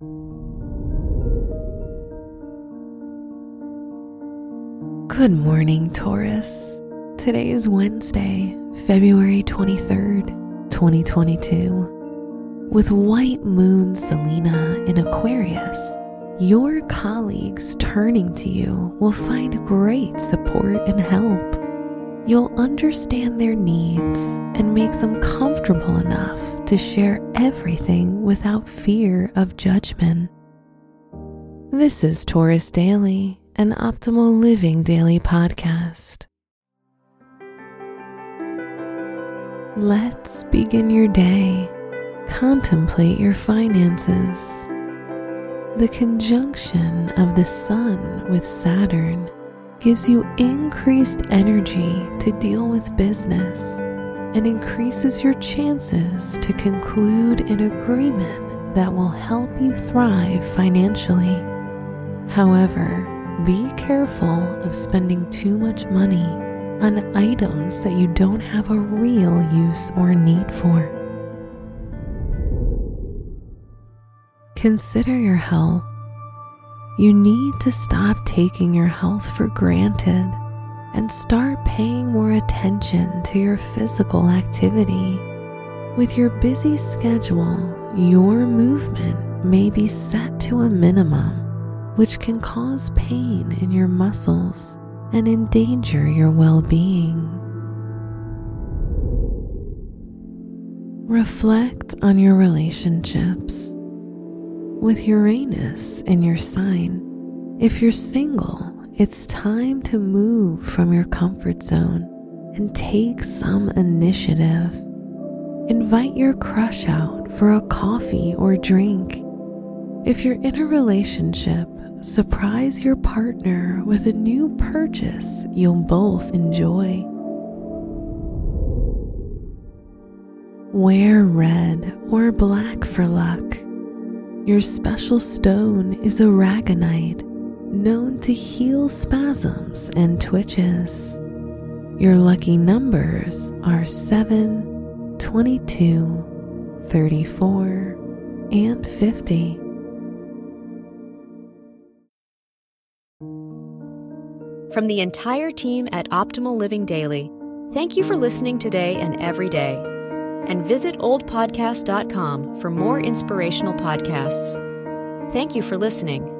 Good morning, Taurus. Today is Wednesday, February 23rd, 2022. With white moon Selena in Aquarius, your colleagues turning to you will find great support and help. You'll understand their needs and make them comfortable enough to share everything without fear of judgment. This is Taurus Daily an Optimal Living Daily podcast. Let's begin your day. Contemplate your finances. The conjunction of the Sun with Saturn gives you increased energy to deal with business and increases your chances to conclude an agreement that will help you thrive financially. However, be careful of spending too much money on items that you don't have a real use or need for. Consider your health. You need to stop taking your health for granted and start paying more attention to your physical activity. With your busy schedule, your movement may be set to a minimum which can cause pain in your muscles and endanger your well being. Reflect on your relationships. With Uranus in your sign, if you're single, it's time to move from your comfort zone and take some initiative. Invite your crush out for a coffee or drink. If you're in a relationship, surprise your partner with a new purchase you'll both enjoy. Wear red or black for luck. Your special stone is aragonite, known to heal spasms and twitches. Your lucky numbers are 7, 22, 34, and 50. From the entire team at Optimal Living Daily, thank you for listening today and every day. And visit oldpodcast.com for more inspirational podcasts. Thank you for listening.